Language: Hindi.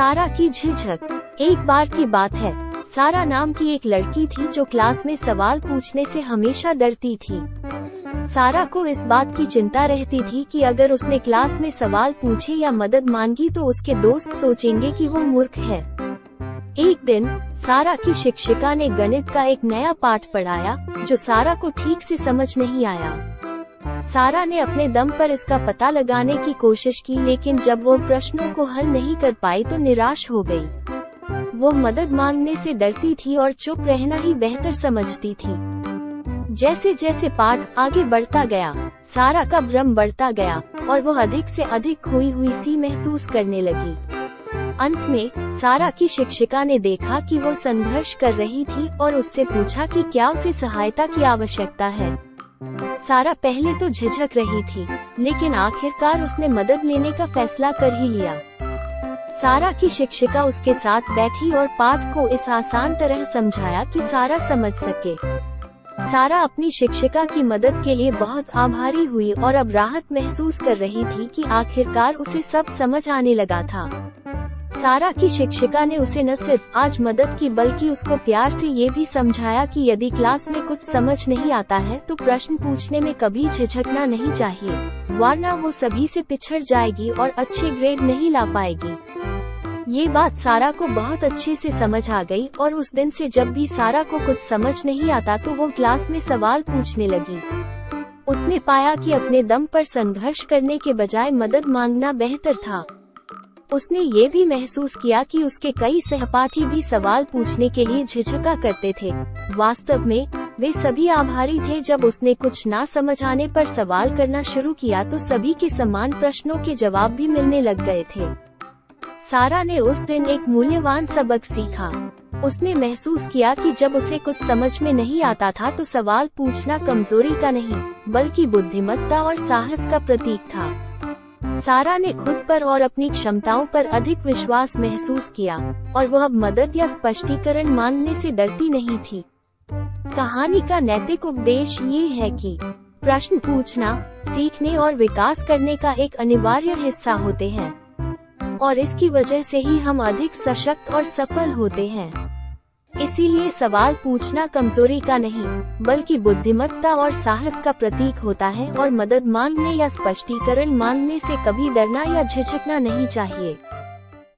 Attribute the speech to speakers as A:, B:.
A: सारा की झिझक। एक बार की बात है। सारा नाम की एक लड़की थी जो क्लास में सवाल पूछने से हमेशा डरती थी। सारा को इस बात की चिंता रहती थी कि अगर उसने क्लास में सवाल पूछे या मदद मांगी तो उसके दोस्त सोचेंगे कि वो मूर्ख है। एक दिन, सारा की शिक्षिका ने गणित का एक नया पाठ पढ़ाया, जो सारा को ठीक से समझ नहीं आया। सारा ने अपने दम पर इसका पता लगाने की कोशिश की, लेकिन जब वो प्रश्नों को हल नहीं कर पाई तो निराश हो गई। वो मदद मांगने से डरती थी और चुप रहना ही बेहतर समझती थी। जैसे जैसे पाठ आगे बढ़ता गया, सारा का भ्रम बढ़ता गया, और वो अधिक से अधिक खोई हुई सी महसूस करने लगी। अंत में, सारा की शिक्षिका ने देखा कि वो संघर्ष कर रही थी और उससे पूछा कि क्या उसे सहायता की आवश्यकता है। सारा पहले तो झिझक रही थी, लेकिन आखिरकार उसने मदद लेने का फैसला कर ही लिया। सारा की शिक्षिका उसके साथ बैठी और पाठ को इस आसान तरह समझाया कि सारा समझ सके। सारा अपनी शिक्षिका की मदद के लिए बहुत आभारी हुई और अब राहत महसूस कर रही थी कि आखिरकार उसे सब समझ आने लगा था। सारा की शिक्षिका ने उसे न सिर्फ़ आज मदद की, बल्कि उसको प्यार से ये भी समझाया कि यदि क्लास में कुछ समझ नहीं आता है तो प्रश्न पूछने में कभी झिझकना नहीं चाहिए। वरना वो सभी से पिछड़ जाएगी और अच्छे ग्रेड नहीं ला पाएगी। ये बात सारा को बहुत अच्छे से समझ आ गई, और उस दिन से जब भी सारा को कुछ समझ नहीं आता तो वो क्लास में सवाल पूछने लगी। उसने पाया कि अपने दम पर संघर्ष करने के बजाय मदद मांगना बेहतर था। उसने ये भी महसूस किया कि उसके कई सहपाठी भी सवाल पूछने के लिए झिझका करते थे। वास्तव में, वे सभी आभारी थे जब उसने कुछ ना समझ आने पर सवाल करना शुरू किया तो सभी के समान प्रश्नों के जवाब भी मिलने लग गए थे। सारा ने उस दिन एक मूल्यवान सबक सीखा। उसने महसूस किया कि जब उसे कुछ समझ में नहीं आता था तो सवाल पूछना कमज़ोरी का नहीं, बल्कि बुद्धिमत्ता और साहस का प्रतीक था। सारा ने खुद पर और अपनी क्षमताओं पर अधिक विश्वास महसूस किया, और वह अब मदद या स्पष्टीकरण मांगने से डरती नहीं थी। कहानी का नैतिक उपदेश ये है कि, प्रश्न पूछना, सीखने और विकास करने का एक अनिवार्य हिस्सा होते हैं, और इसकी वजह से ही हम अधिक सशक्त और सफल होते हैं। इसीलिए सवाल पूछना कमज़ोरी का नहीं, बल्कि बुद्धिमत्ता और साहस का प्रतीक होता है और मदद मांगने या स्पष्टीकरण मांगने से कभी डरना या झिझकना नहीं चाहिए।